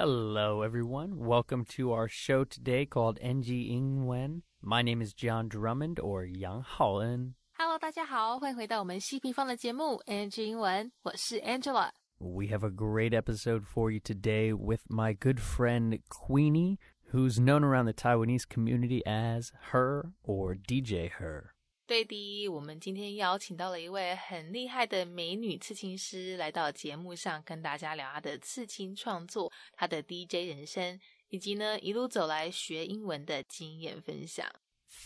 Hello, everyone. Welcome to our show today called NG Ingwen. My name is John Drummond or Yang Haoen. Hello，大家好，欢迎回到我们希平方的节目 NG 英文，我是 Angela。We have a great episode for you today with my good friend Queenie, who's known around the Taiwanese community as her or DJ her. 对的，我们今天邀请到了一位很厉害的美女刺青师来到节目上，跟大家聊她的刺青创作、她的 DJ 人生，以及呢一路走来学英文的经验分享。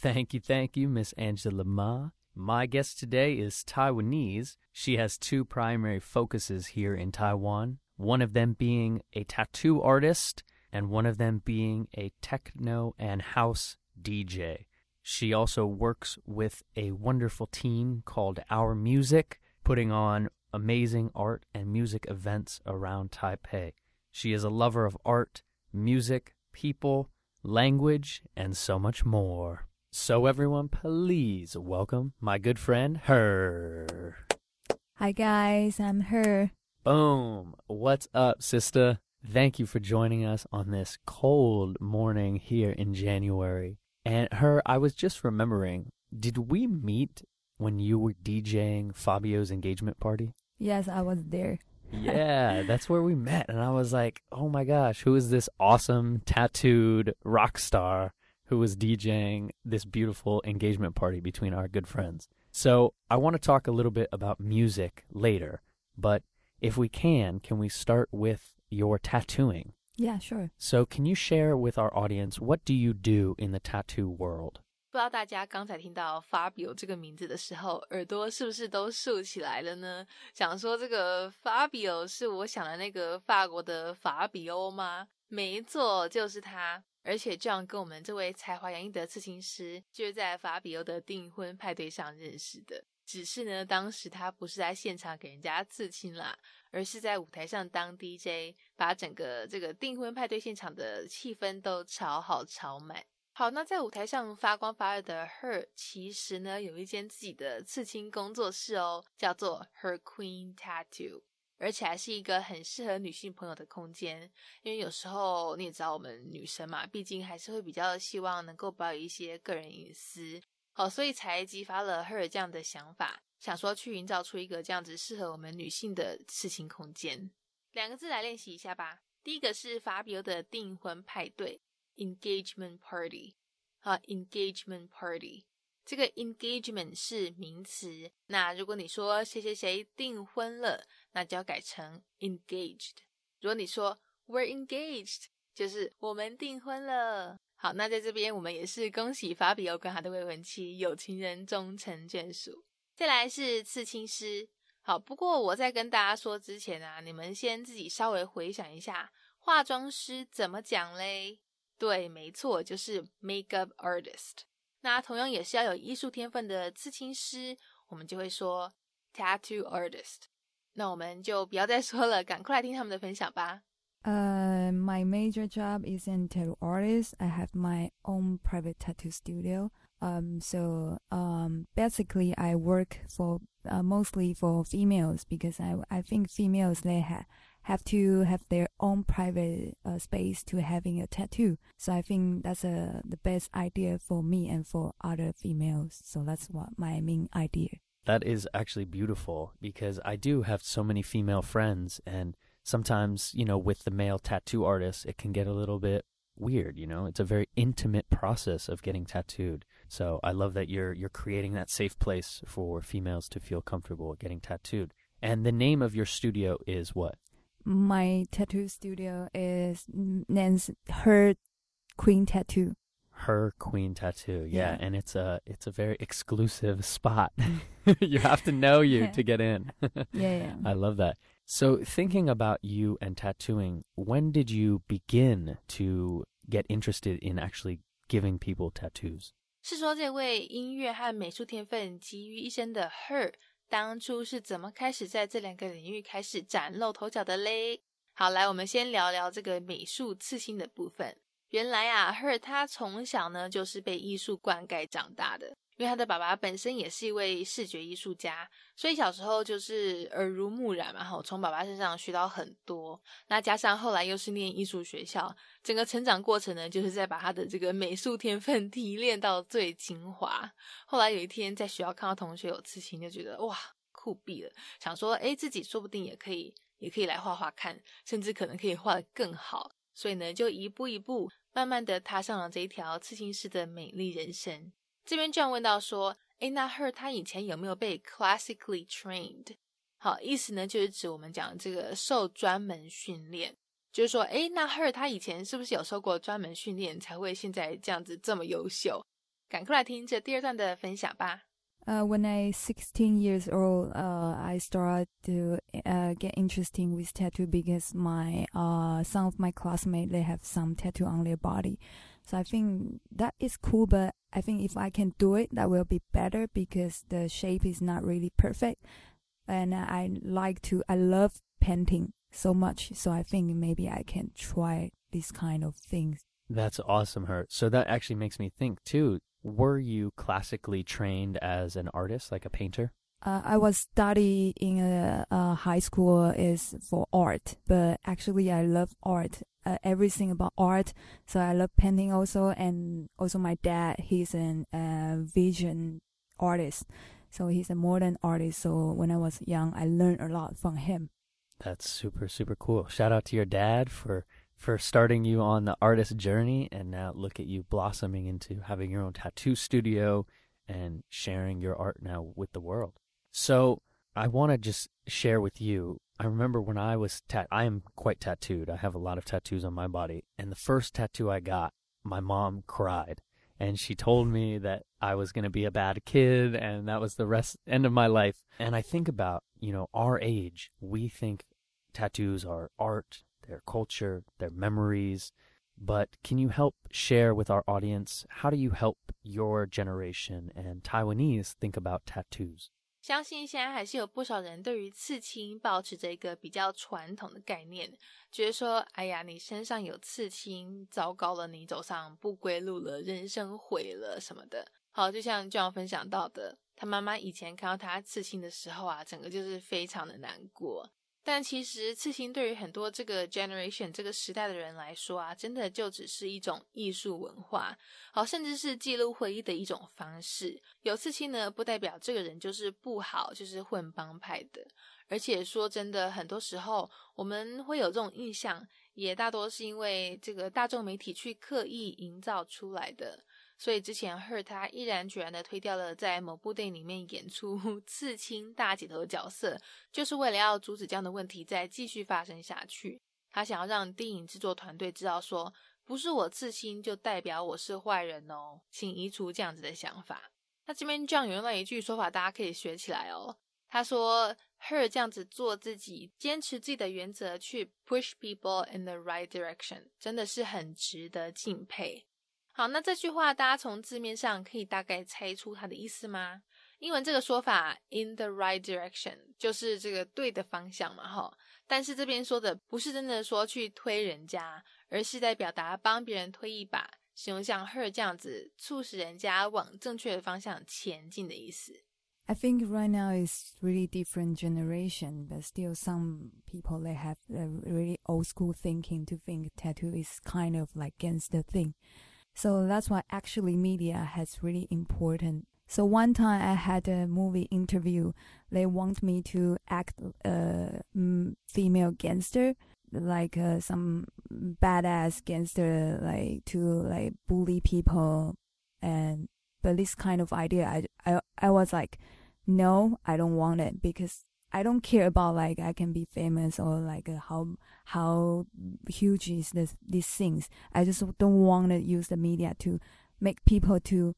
Thank you, thank you, Miss Angela Ma. My guest today is Taiwanese. She has two primary focuses here in Taiwan, one of them being a tattoo artist and one of them being a techno and house DJ. She also works with a wonderful team called Our Music, putting on amazing art and music events around Taipei. She is a lover of art, music, people, language, and so much more. So, everyone, please welcome my good friend, Her. Hi guys, I'm her. Boom. What's up, sister? Thank you for joining us on this cold morning here in January. And Her, I was just remembering, did we meet when you were DJing Fabio's engagement party? Yes, I was there. Yeah, that's where we met. And I was like, oh my gosh, who is this awesome tattooed rock star who was DJing this beautiful engagement party between our good friends? So I want to talk a little bit about music later, but if we can, can we start with your tattooing? Yeah, sure. So can you share with our audience what do you do in the tattoo world? 不知道大家刚才听到 Fabio 这个名字的时候，耳朵是不是都竖起来了呢？想说这个 Fabio 是我想的那个法国的法比欧吗？没错，就是他。而且这样跟我们这位才华洋溢的刺青师，就是在法比欧的订婚派对上认识的。只是呢，当时他不是在现场给人家刺青啦，而是在舞台上当 DJ，把整个这个订婚派对现场的气氛都炒好炒满。好，那在舞台上发光发热的 Her，其实呢有一间自己的刺青工作室哦，叫做 Her Queen Tattoo，而且还是一个很适合女性朋友的空间。因为有时候你也知道，我们女生嘛，毕竟还是会比较希望能够保有一些个人隐私，好，所以才激发了 Her 这样的想法，想说去营造出一个这样子适合我们女性的事情空间。两个字来练习一下吧。第一个是法比欧的订婚派对。engagement party，好，engagement party，这个 engagement 是名词。那如果你说谁谁谁订婚了，那就要改成 engaged。如果你说 we're engaged，就是我们订婚了。好，那在这边我们也是恭喜法比欧跟他的未婚妻有情人终成眷属。再来是刺青师。好不过我在跟大家说之前啊你们先自己稍微回想一下化妆师怎么讲嘞？对没错就是 makeup artist 那同样也是要有艺术天分的刺青师我们就会说 tattoo artist 那我们就不要再说了赶快来听他们的分享吧。呃 my major job is in tattoo artist. I have my own private tattoo studio. Um, so um, basically, I work for uh, mostly for females because I I think females they have have to have their own private uh, space to having a tattoo. So I think that's a the best idea for me and for other females. So that's what my main idea. That is actually beautiful because I do have so many female friends and sometimes, you know, with the male tattoo artists, it can get a little bit weird, you know. It's a very intimate process of getting tattooed. So I love that you're you're creating that safe place for females to feel comfortable getting tattooed. And the name of your studio is what? My tattoo studio is named Her Queen Tattoo. Her Queen Tattoo. Yeah, Yeah. and it's a it's a very exclusive spot. you have to know you Yeah. to get in. Yeah, yeah. I love that. So, thinking about you and tattooing, when did you begin to get interested in actually giving people tattoos? 是说这位音乐和美术天分集于一身的 Her，当初是怎么开始在这两个领域开始崭露头角的嘞？好，来，我们先聊聊这个美术刺青的部分。原来啊，Her 她从小呢就是被艺术灌溉长大的。因为他的爸爸本身也是一位视觉艺术家，所以小时候就是耳濡目染嘛，哈，从爸爸身上学到很多。那加上后来又是念艺术学校，整个成长过程呢，就是在把他的这个美术天分 提炼到最精华。后来有一天在学校看到同学有刺青，就觉得哇酷毙了，想说哎自己说不定也可以，也可以来画画看，甚至可能可以画得更好。所以呢，就一步一步慢慢的踏上了这一条刺青师的美丽人生。这边这样问到说，诶，那 Her 他以前有没有被 classically trained？好，意思呢就是指我们讲这个受专门训练，就是说，诶，那 Her 他以前是不是有受过专门训练，才会现在这样子这么优秀？赶快来听这第二段的分享吧。Uh, when I 16 years old, uh, I started to uh, get interesting with tattoo because my uh, some of my classmates they have some tattoo on their body. So I think that is cool, but I think if I can do it, that will be better because the shape is not really perfect. And I like to, I love painting so much. So I think maybe I can try this kind of things. That's awesome, Her. So that actually makes me think too. Were you classically trained as an artist, like a painter? Uh, I was studying in a, a, high school is for art, but actually I love art, uh, everything about art. So I love painting also, and also my dad, he's an uh, vision artist, so he's a modern artist. So when I was young, I learned a lot from him. That's super super cool. Shout out to your dad for for starting you on the artist journey, and now look at you blossoming into having your own tattoo studio and sharing your art now with the world. So I want to just share with you. I remember when I was tat. I am quite tattooed. I have a lot of tattoos on my body, and the first tattoo I got, my mom cried, and she told me that I was going to be a bad kid, and that was the rest end of my life. And I think about you know our age. We think tattoos are art, their culture, their memories. But can you help share with our audience how do you help your generation and Taiwanese think about tattoos? 相信现在还是有不少人对于刺青保持着一个比较传统的概念，觉得说，哎呀，你身上有刺青，糟糕了，你走上不归路了，人生毁了什么的。好，就像这样分享到的，他妈妈以前看到他刺青的时候啊，整个就是非常的难过。但其实刺青对于很多这个 generation 这个时代的人来说啊，真的就只是一种艺术文化，好，甚至是记录回忆的一种方式。有刺青呢，不代表这个人就是不好，就是混帮派的。而且说真的，很多时候我们会有这种印象，也大多是因为这个大众媒体去刻意营造出来的。所以之前 Her 他毅然决然的推掉了在某部电影里面演出 刺青大姐头的角色，就是为了要阻止这样的问题再继续发生下去。他想要让电影制作团队知道，说不是我刺青就代表我是坏人哦，请移除这样子的想法。那这边 John 有用到一句说法，大家可以学起来哦。他说 Her 这样子做自己，坚持自己的原则，去 push people in the right direction，真的是很值得敬佩。好，那这句话大家从字面上可以大概猜出它的意思吗？英文这个说法 in the right direction 就是这个对的方向嘛，哈。但是这边说的不是真的说去推人家，而是在表达帮别人推一把，形容像 her 这样子，促使人家往正确的方向前进的意思。I think right now is really different generation, but still some people they have a really old school thinking to think tattoo is kind of like against the thing. So that's why actually media has really important. So one time I had a movie interview. They want me to act a female gangster, like uh, some badass gangster, like to like bully people. And but this kind of idea, I I I was like, no, I don't want it because I don't care about like I can be famous or like uh, how how huge is this these things. I just don't want to use the media to make people to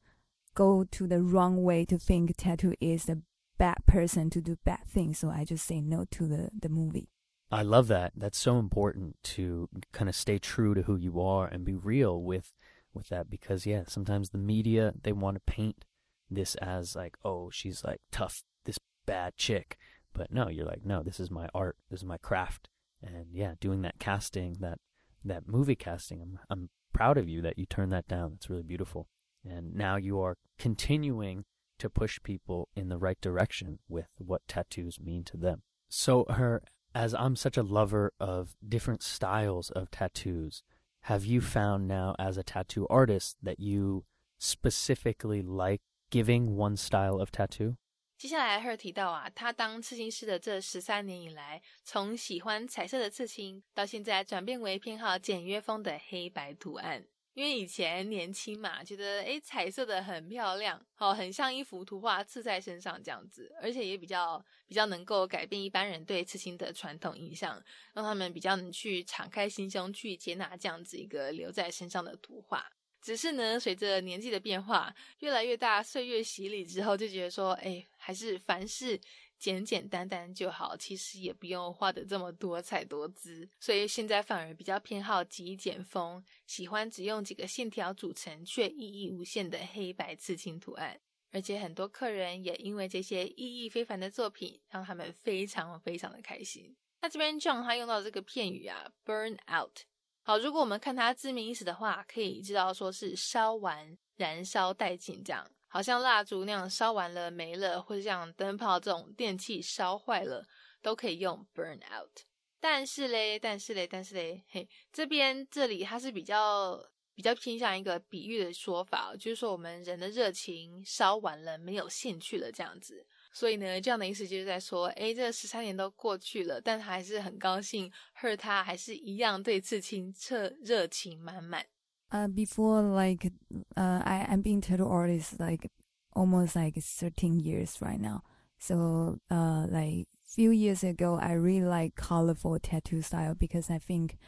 go to the wrong way to think tattoo is a bad person to do bad things. So I just say no to the the movie. I love that. That's so important to kind of stay true to who you are and be real with with that because yeah, sometimes the media they want to paint this as like, oh, she's like tough, this bad chick but no, you're like, no, this is my art, this is my craft, and yeah, doing that casting, that that movie casting, I'm I'm proud of you that you turned that down. It's really beautiful. And now you are continuing to push people in the right direction with what tattoos mean to them. So, her, as I'm such a lover of different styles of tattoos, have you found now as a tattoo artist that you specifically like giving one style of tattoo? 接下来，Her 提到啊，他当刺青师的这十三年以来，从喜欢彩色的刺青，到现在转变为偏好简约风的黑白图案。因为以前年轻嘛，觉得诶彩色的很漂亮，哦，很像一幅图画刺在身上这样子，而且也比较比较能够改变一般人对刺青的传统印象，让他们比较能去敞开心胸去接纳这样子一个留在身上的图画。只是呢，随着年纪的变化越来越大，岁月洗礼之后，就觉得说，哎，还是凡事简简单单就好，其实也不用画的这么多彩多姿。所以现在反而比较偏好极简风，喜欢只用几个线条组成却意义无限的黑白刺青图案。而且很多客人也因为这些意义非凡的作品，让他们非常非常的开心。那这边 John 他用到这个片语啊，burn out。好，如果我们看它字面意思的话，可以知道说是烧完、燃烧殆尽这样，好像蜡烛那样烧完了没了，或者像灯泡这种电器烧坏了，都可以用 burn out。但是嘞，但是嘞，但是嘞，嘿，这边这里它是比较比较偏向一个比喻的说法，就是说我们人的热情烧完了，没有兴趣了这样子。所以呢，这样的意思就是在说，哎，这十三年都过去了，但他还是很高兴，Her 他还是一样对刺青热热情满满。Uh, before like, uh, I I'm being tattoo artist like almost like 13 years right now. So, uh, like few years ago, I really like colorful tattoo style because I think,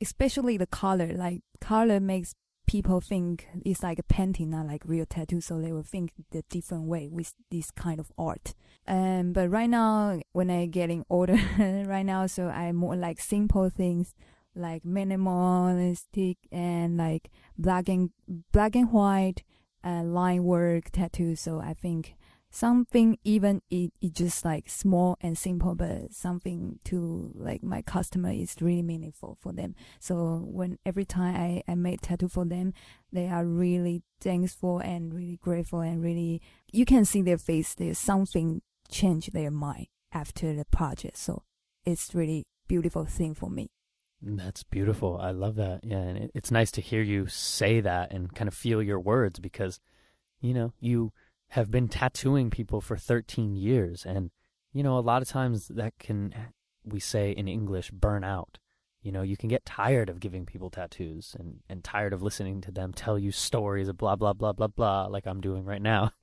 especially the color, like color makes people think it's like a painting, not like real tattoo. So they will think the different way with this kind of art. Um, but right now, when I getting older, right now, so I more like simple things, like minimalistic and like black and black and white, uh, line work tattoo. So I think something even it, it just like small and simple but something to like my customer is really meaningful for them. So when every time i, I make tattoo for them they are really thankful and really grateful and really you can see their face there's something change their mind after the project. So it's really beautiful thing for me. That's beautiful. I love that. Yeah and it, it's nice to hear you say that and kind of feel your words because you know you have been tattooing people for 13 years. And, you know, a lot of times that can, we say in English, burn out. You know, you can get tired of giving people tattoos and, and tired of listening to them tell you stories of blah, blah, blah, blah, blah, like I'm doing right now.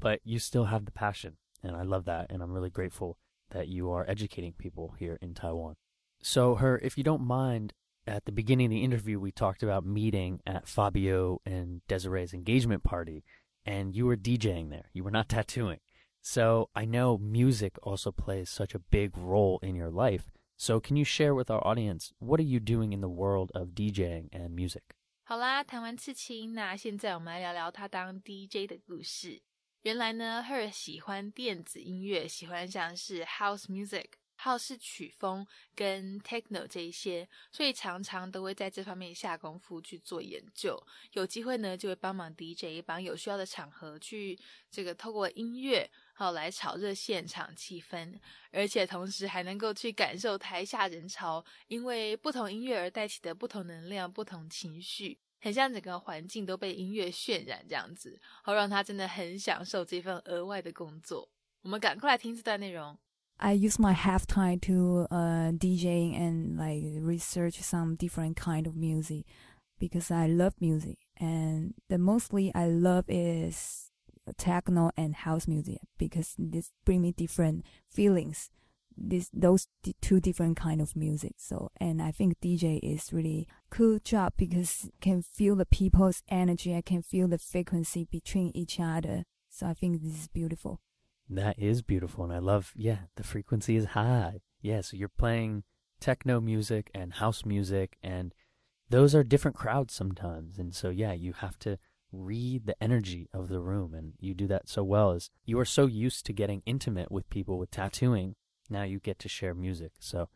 But you still have the passion. And I love that. And I'm really grateful that you are educating people here in Taiwan. So, her, if you don't mind, at the beginning of the interview, we talked about meeting at Fabio and Desiree's engagement party and you were DJing there. You were not tattooing. So I know music also plays such a big role in your life. So can you share with our audience what are you doing in the world of DJing and music? 好啦，谈完刺青，那现在我们来聊聊他当 DJ 的故事。原来呢，Her 喜欢电子音乐，喜欢像是 House Music。 好是曲风跟 techno 这一些，所以常常都会在这方面下功夫去做研究。有机会呢，就会帮忙 DJ，帮有需要的场合去这个透过音乐好来炒热现场气氛，而且同时还能够去感受台下人潮因为不同音乐而带起的不同能量、不同情绪，很像整个环境都被音乐渲染这样子，好让他真的很享受这份额外的工作。我们赶快来听这段内容。I use my half time to uh, DJing and like research some different kind of music because I love music and the mostly I love is techno and house music because this bring me different feelings. This those two different kind of music. So and I think DJ is really cool job because can feel the people's energy. I can feel the frequency between each other. So I think this is beautiful. That is beautiful. And I love, yeah, the frequency is high. Yeah, so you're playing techno music and house music, and those are different crowds sometimes. And so, yeah, you have to read the energy of the room. And you do that so well as you are so used to getting intimate with people with tattooing. Now you get to share music. So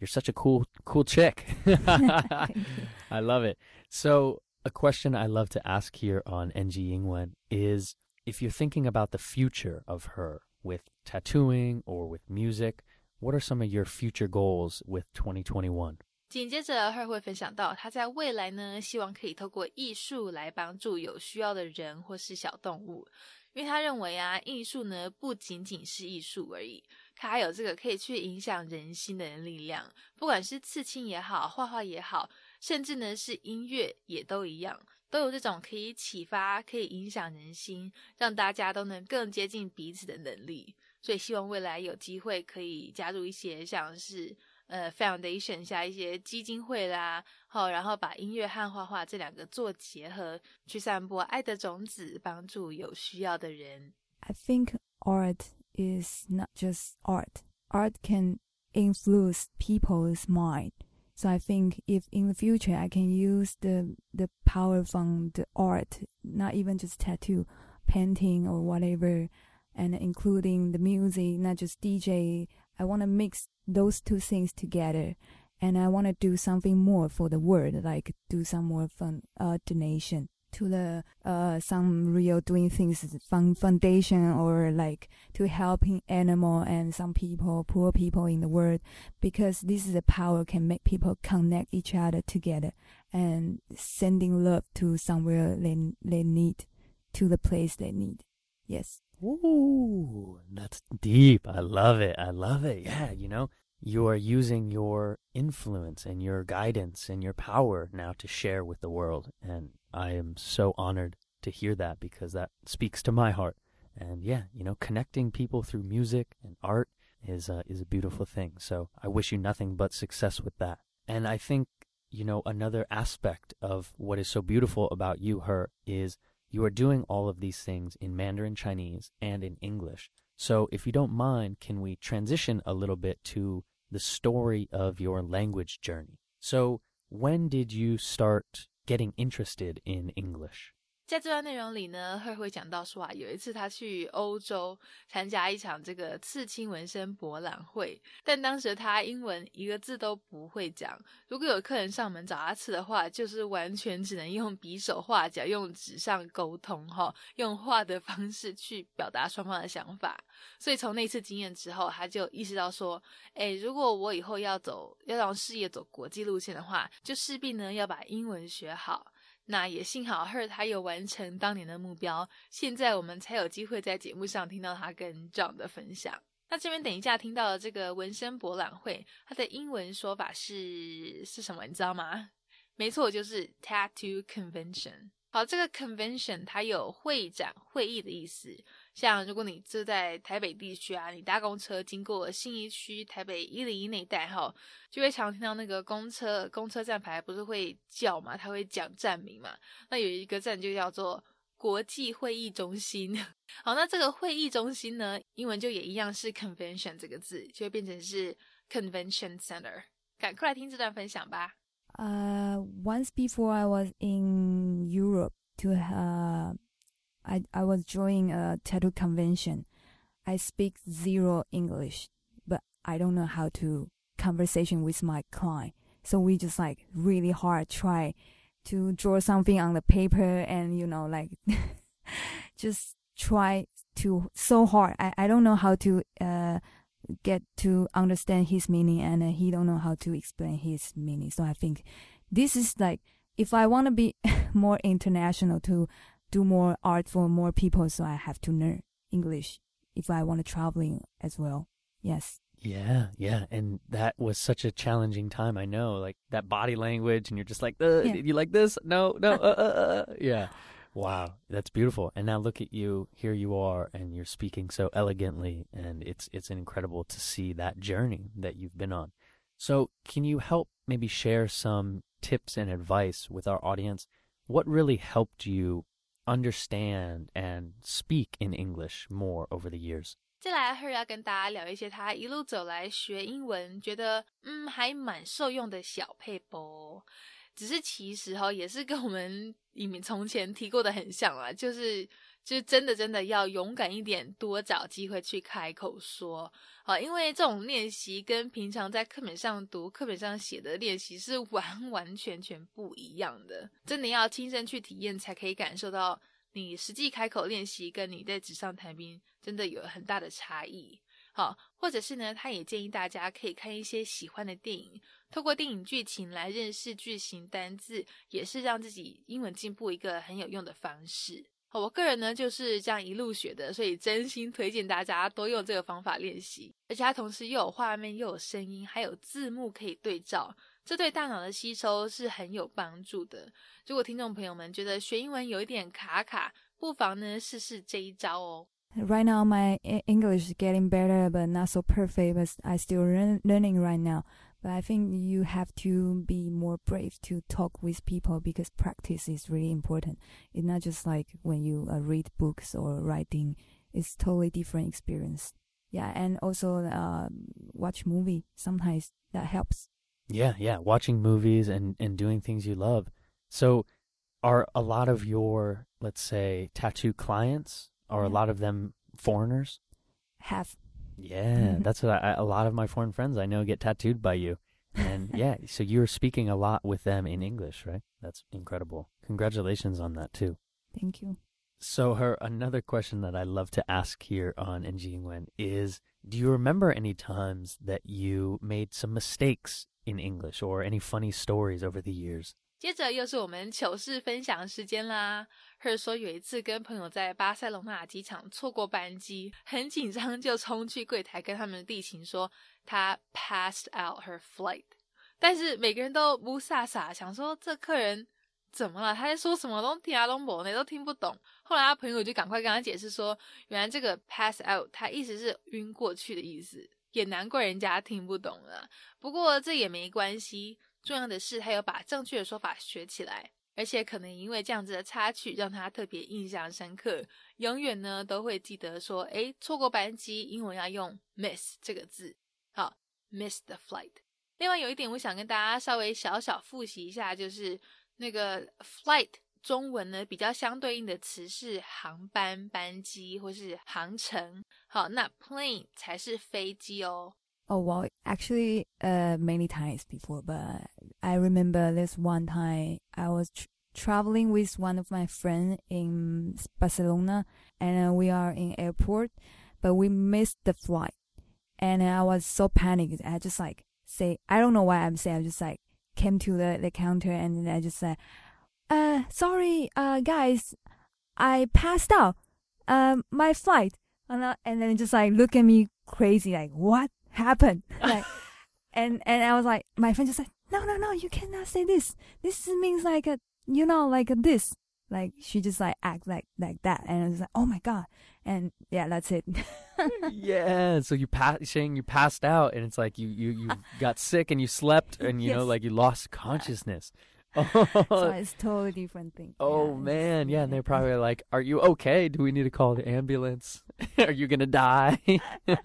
you're such a cool, cool chick. I love it. So, a question I love to ask here on NG Ingwen is if you're thinking about the future of her with tattooing or with music, what are some of your future goals with 2021? 紧接着，Her 会分享到，他在未来呢，希望可以透过艺术来帮助有需要的人或是小动物，因为他认为啊，艺术呢不仅仅是艺术而已，它还有这个可以去影响人心的力量，不管是刺青也好，画画也好，甚至呢是音乐也都一样， 都有这种可以启发、可以影响人心，让大家都能更接近彼此的能力。所以希望未来有机会可以加入一些像是。呃，foundation 下一些基金会啦，好，然后把音乐和画画这两个做结合，去散播爱的种子，帮助有需要的人。I think art is not just art. Art can influence people's mind. So I think if in the future I can use the the power from the art, not even just tattoo, painting or whatever, and including the music, not just DJ. I want to mix those two things together and I want to do something more for the world, like do some more fun uh, donation to the uh some real doing things foundation or like to helping animal and some people poor people in the world because this is a power can make people connect each other together and sending love to somewhere they they need to the place they need yes Ooh, that's deep. I love it. I love it. Yeah, you know, you are using your influence and your guidance and your power now to share with the world. And I am so honored to hear that because that speaks to my heart. And yeah, you know, connecting people through music and art is a, is a beautiful thing. So I wish you nothing but success with that. And I think, you know, another aspect of what is so beautiful about you, her, is you are doing all of these things in Mandarin Chinese and in English. So, if you don't mind, can we transition a little bit to the story of your language journey? So, when did you start getting interested in English? 在这段内容里呢，赫会讲到说啊，有一次他去欧洲参加一场这个刺青纹身博览会，但当时他英文一个字都不会讲。如果有客人上门找他刺的话，就是完全只能用比手画脚，用纸上沟通哈，用画的方式去表达双方的想法。所以从那次经验之后，他就意识到说，哎，如果我以后要走要让事业走国际路线的话，就势必呢要把英文学好。那也幸好 Her 他有完成当年的目标，现在我们才有机会在节目上听到他跟 John 的分享。那这边等一下听到的这个纹身博览会，它的英文说法是是什么？你知道吗？没错，就是 Tattoo Convention。好，这个 Convention 它有会展、会议的意思。像如果你住在台北地区啊，你搭公车经过信义区、台北一零一那一带哈，就会常听到那个公车公车站牌不是会叫嘛，它会讲站名嘛。那有一个站就叫做国际会议中心。好，那这个会议中心呢，英文就也一样是 convention 这个字，就会变成是 convention center。赶快来听这段分享吧。Uh, once before I was in Europe to uh I, I was joining a tattoo convention. I speak zero English, but I don't know how to conversation with my client. So we just like really hard try to draw something on the paper and you know like just try to so hard. I, I don't know how to uh get to understand his meaning and uh, he don't know how to explain his meaning. So I think this is like if I want to be more international to do more art for more people, so I have to learn English if I want to traveling as well. Yes. Yeah, yeah, and that was such a challenging time. I know, like that body language, and you're just like, uh, yeah. "You like this? No, no, uh, uh, uh, yeah." Wow, that's beautiful. And now look at you. Here you are, and you're speaking so elegantly, and it's it's incredible to see that journey that you've been on. So, can you help maybe share some tips and advice with our audience? What really helped you understand and speak in English more over the years. 接下来，Her 要跟大家聊一些他一路走来学英文，觉得嗯还蛮受用的小配播。只是其实哈，也是跟我们以前从前提过的很像啦，就是就真的真的要勇敢一点，多找机会去开口说。啊，因为这种练习跟平常在课本上读、课本上写的练习是完完全全不一样的，真的要亲身去体验才可以感受到你实际开口练习跟你在纸上谈兵真的有很大的差异。好，或者是呢，他也建议大家可以看一些喜欢的电影，透过电影剧情来认识句型单字，也是让自己英文进步一个很有用的方式。我个人呢就是这样一路学的，所以真心推荐大家多用这个方法练习。而且它同时又有画面，又有声音，还有字幕可以对照，这对大脑的吸收是很有帮助的。如果听众朋友们觉得学英文有一点卡卡，不妨呢试试这一招哦。Right now, my English is getting better, but not so perfect. But I still learn, learning right now. But I think you have to be more brave to talk with people because practice is really important. It's not just like when you uh, read books or writing. It's totally different experience. Yeah, and also uh, watch movie. Sometimes that helps. Yeah, yeah, watching movies and and doing things you love. So, are a lot of your let's say tattoo clients are a lot of them foreigners? Have. Yeah, mm-hmm. that's what I, a lot of my foreign friends I know get tattooed by you. And yeah, so you're speaking a lot with them in English, right? That's incredible. Congratulations on that too. Thank you. So her another question that I love to ask here on NG Ingwen is do you remember any times that you made some mistakes in English or any funny stories over the years? 接着又是我们糗事分享时间啦。或者说有一次跟朋友在巴塞隆纳机场错过班机，很紧张，就冲去柜台跟他们的地勤说他 passed out her flight。但是每个人都不飒飒，想说这客人怎么了？他在说什么？都听阿东伯呢，都听不懂。后来他朋友就赶快跟他解释说，原来这个 pass out，他意思是晕过去的意思。也难怪人家听不懂了。不过这也没关系。重要的是，他有把正确的说法学起来，而且可能因为这样子的插曲，让他特别印象深刻，永远呢都会记得说，诶，错过班机，英文要用 miss 这个字，好，miss the flight。另外有一点，我想跟大家稍微小小复习一下，就是那个 flight 中文呢比较相对应的词是航班、班机或是航程，好，那 plane 才是飞机哦。Oh well, actually, uh, many times before, but I remember this one time I was tr traveling with one of my friends in Barcelona, and uh, we are in airport, but we missed the flight, and I was so panicked. I just like say, I don't know why I'm saying. I just like came to the the counter and I just said, uh, sorry, uh, guys, I passed out, um, my flight, and, and then just like look at me crazy, like what? happened? Like, and and I was like, my friend just said, no, no, no, you cannot say this. This means like a, you know, like a this. Like she just like act like like that, and I was like, oh my god, and yeah, that's it. yeah, so you pass saying you passed out, and it's like you you you got sick and you slept, and you yes. know like you lost consciousness. so it's totally different thing. Oh yeah, man, yeah, and they're probably like, "Are you okay? Do we need to call the ambulance? Are you gonna die?" yeah.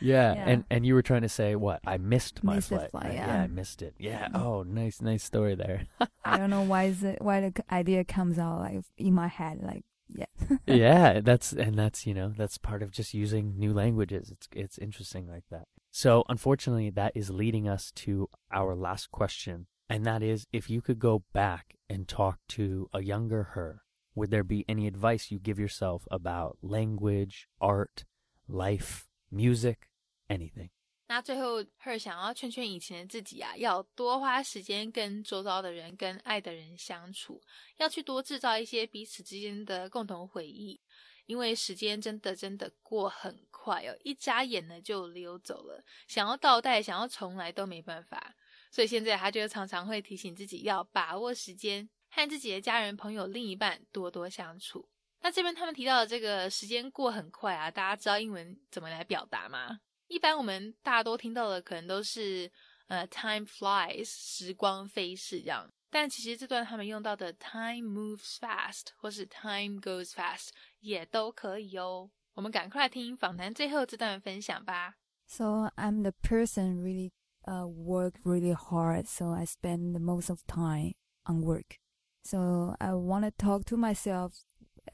yeah. and and you were trying to say what? I missed my missed flight. flight yeah. yeah. I missed it. Yeah. Mm. Oh, nice, nice story there. I don't know why is it why the idea comes out like in my head like yeah. yeah, that's and that's you know that's part of just using new languages. It's it's interesting like that. So unfortunately, that is leading us to our last question and that is if you could go back and talk to a younger her, would there be any advice you give yourself about language, art, life, music, anything? 那最后，Her 想要劝劝以前的自己啊，要多花时间跟周遭的人、跟爱的人相处，要去多制造一些彼此之间的共同回忆，因为时间真的真的过很快哦，一眨眼呢就溜走了，想要倒带、想要重来都没办法。 所以现在他就常常会提醒自己要把握时间，和自己的家人、朋友、另一半多多相处。那这边他们提到的这个时间过很快啊，大家知道英文怎么来表达吗？一般我们大家都听到的可能都是呃，time flies，时光飞逝这样。但其实这段他们用到的 time moves fast 或是 time goes fast 也都可以哦。我们赶快来听访谈最后这段分享吧。So I'm the person really uh, work really hard, so I spend the most of time on work. So I want to talk to myself,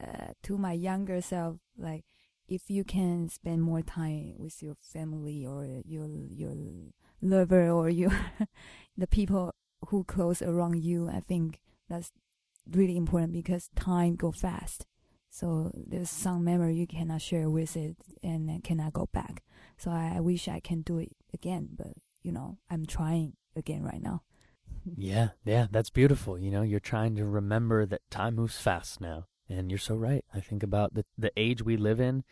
uh, to my younger self, like if you can spend more time with your family or your your lover or your the people who close around you, I think that's really important because time go fast. So there's some memory you cannot share with it and cannot go back. So I, I wish I can do it again, but you know, I'm trying again right now. yeah, yeah, that's beautiful. You know, you're trying to remember that time moves fast now. And you're so right. I think about the the age we live in.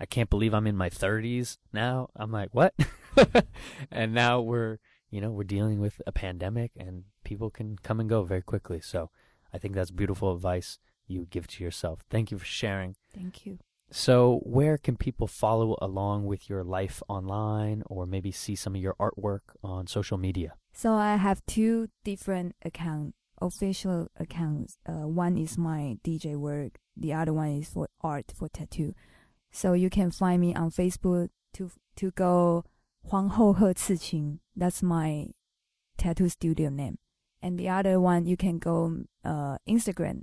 I can't believe I'm in my 30s now. I'm like, what? and now we're, you know, we're dealing with a pandemic and people can come and go very quickly. So I think that's beautiful advice you give to yourself. Thank you for sharing. Thank you. So, where can people follow along with your life online or maybe see some of your artwork on social media? So, I have two different accounts, official accounts. Uh, one is my DJ work, the other one is for art for tattoo. So, you can find me on Facebook to to go Huang Hou He Ciqing. That's my tattoo studio name. And the other one, you can go uh, Instagram,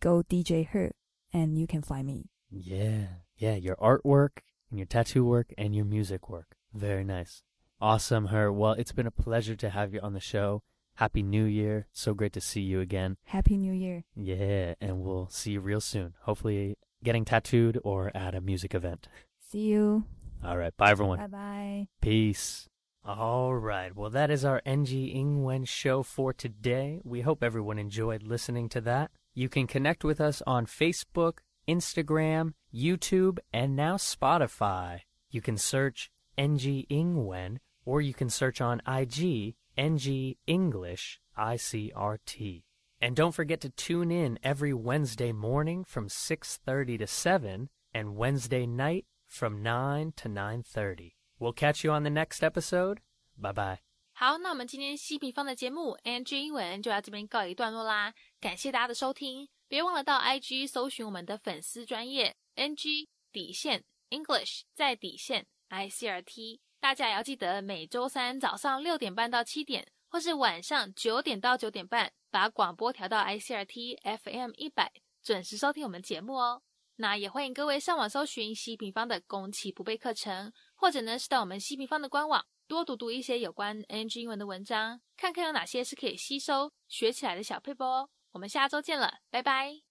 go DJ Her, and you can find me. Yeah, yeah, your artwork and your tattoo work and your music work. Very nice. Awesome, her. Well, it's been a pleasure to have you on the show. Happy New Year. So great to see you again. Happy New Year. Yeah, and we'll see you real soon. Hopefully, getting tattooed or at a music event. See you. All right. Bye, everyone. Bye bye. Peace. All right. Well, that is our NG Ingwen show for today. We hope everyone enjoyed listening to that. You can connect with us on Facebook, Instagram, YouTube, and now Spotify. You can search NG Ingwen or you can search on IG NG English ICRT. And don't forget to tune in every Wednesday morning from 6:30 to 7 and Wednesday night from 9 to 9:30. We'll catch you on the next episode. Bye bye. 好，那我们今天希平方的节目 NG 英文就到这边告一段落啦。感谢大家的收听。别忘了到 IG 搜寻我们的粉丝专业 NG 底线 English 在底线 ICRT，大家也要记得每周三早上六点半到七点，或是晚上九点到九点半，把广播调到 ICRT FM 一百，准时收听我们节目哦。那也欢迎各位上网搜寻西平方的攻其不备课程，或者呢是到我们西平方的官网。多读读一些有关 NG 英文的文章，看看有哪些是可以吸收学起来的小配波哦。我们下周见了，拜拜。